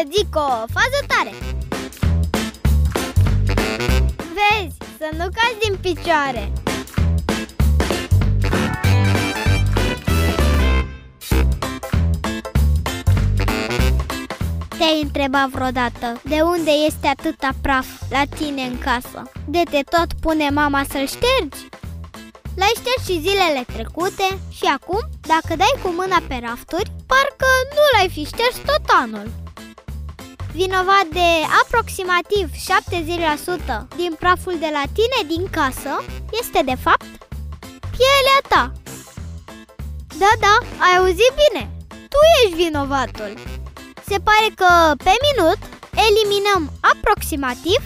să zic o fază tare Vezi, să nu cazi din picioare Te-ai întrebat vreodată de unde este atâta praf la tine în casă? De te tot pune mama să-l ștergi? L-ai șters și zilele trecute și acum, dacă dai cu mâna pe rafturi, parcă nu l-ai fi șters tot anul. Vinovat de aproximativ 70% din praful de la tine din casă este de fapt pielea ta. Da, da, ai auzit bine, tu ești vinovatul. Se pare că pe minut eliminăm aproximativ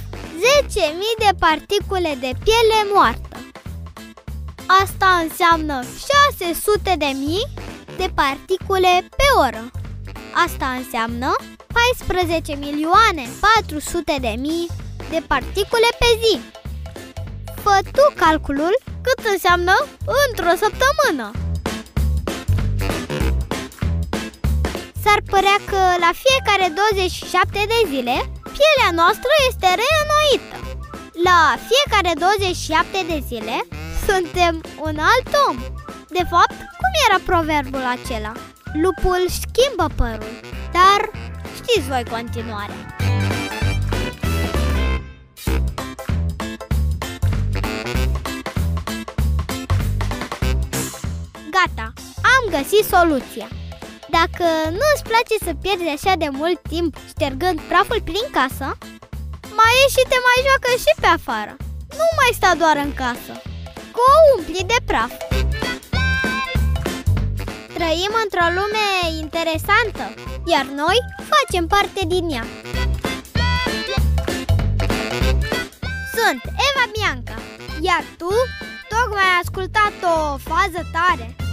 10.000 de particule de piele moartă. Asta înseamnă 600 de mii de particule pe oră. Asta înseamnă 14 milioane 400 de mii de particule pe zi. Fă tu calculul cât înseamnă într-o săptămână. S-ar părea că la fiecare 27 de zile pielea noastră este reînnoită. La fiecare 27 de zile suntem un alt om. De fapt, cum era proverbul acela? Lupul schimbă părul, dar știți voi continuarea. Gata, am găsit soluția. Dacă nu îți place să pierzi așa de mult timp ștergând praful prin casă, mai ieși și te mai joacă și pe afară. Nu mai sta doar în casă, că o umpli de praf. Trăim într-o lume interesantă, iar noi facem parte din ea. Sunt Eva Bianca, iar tu tocmai ai ascultat o fază tare.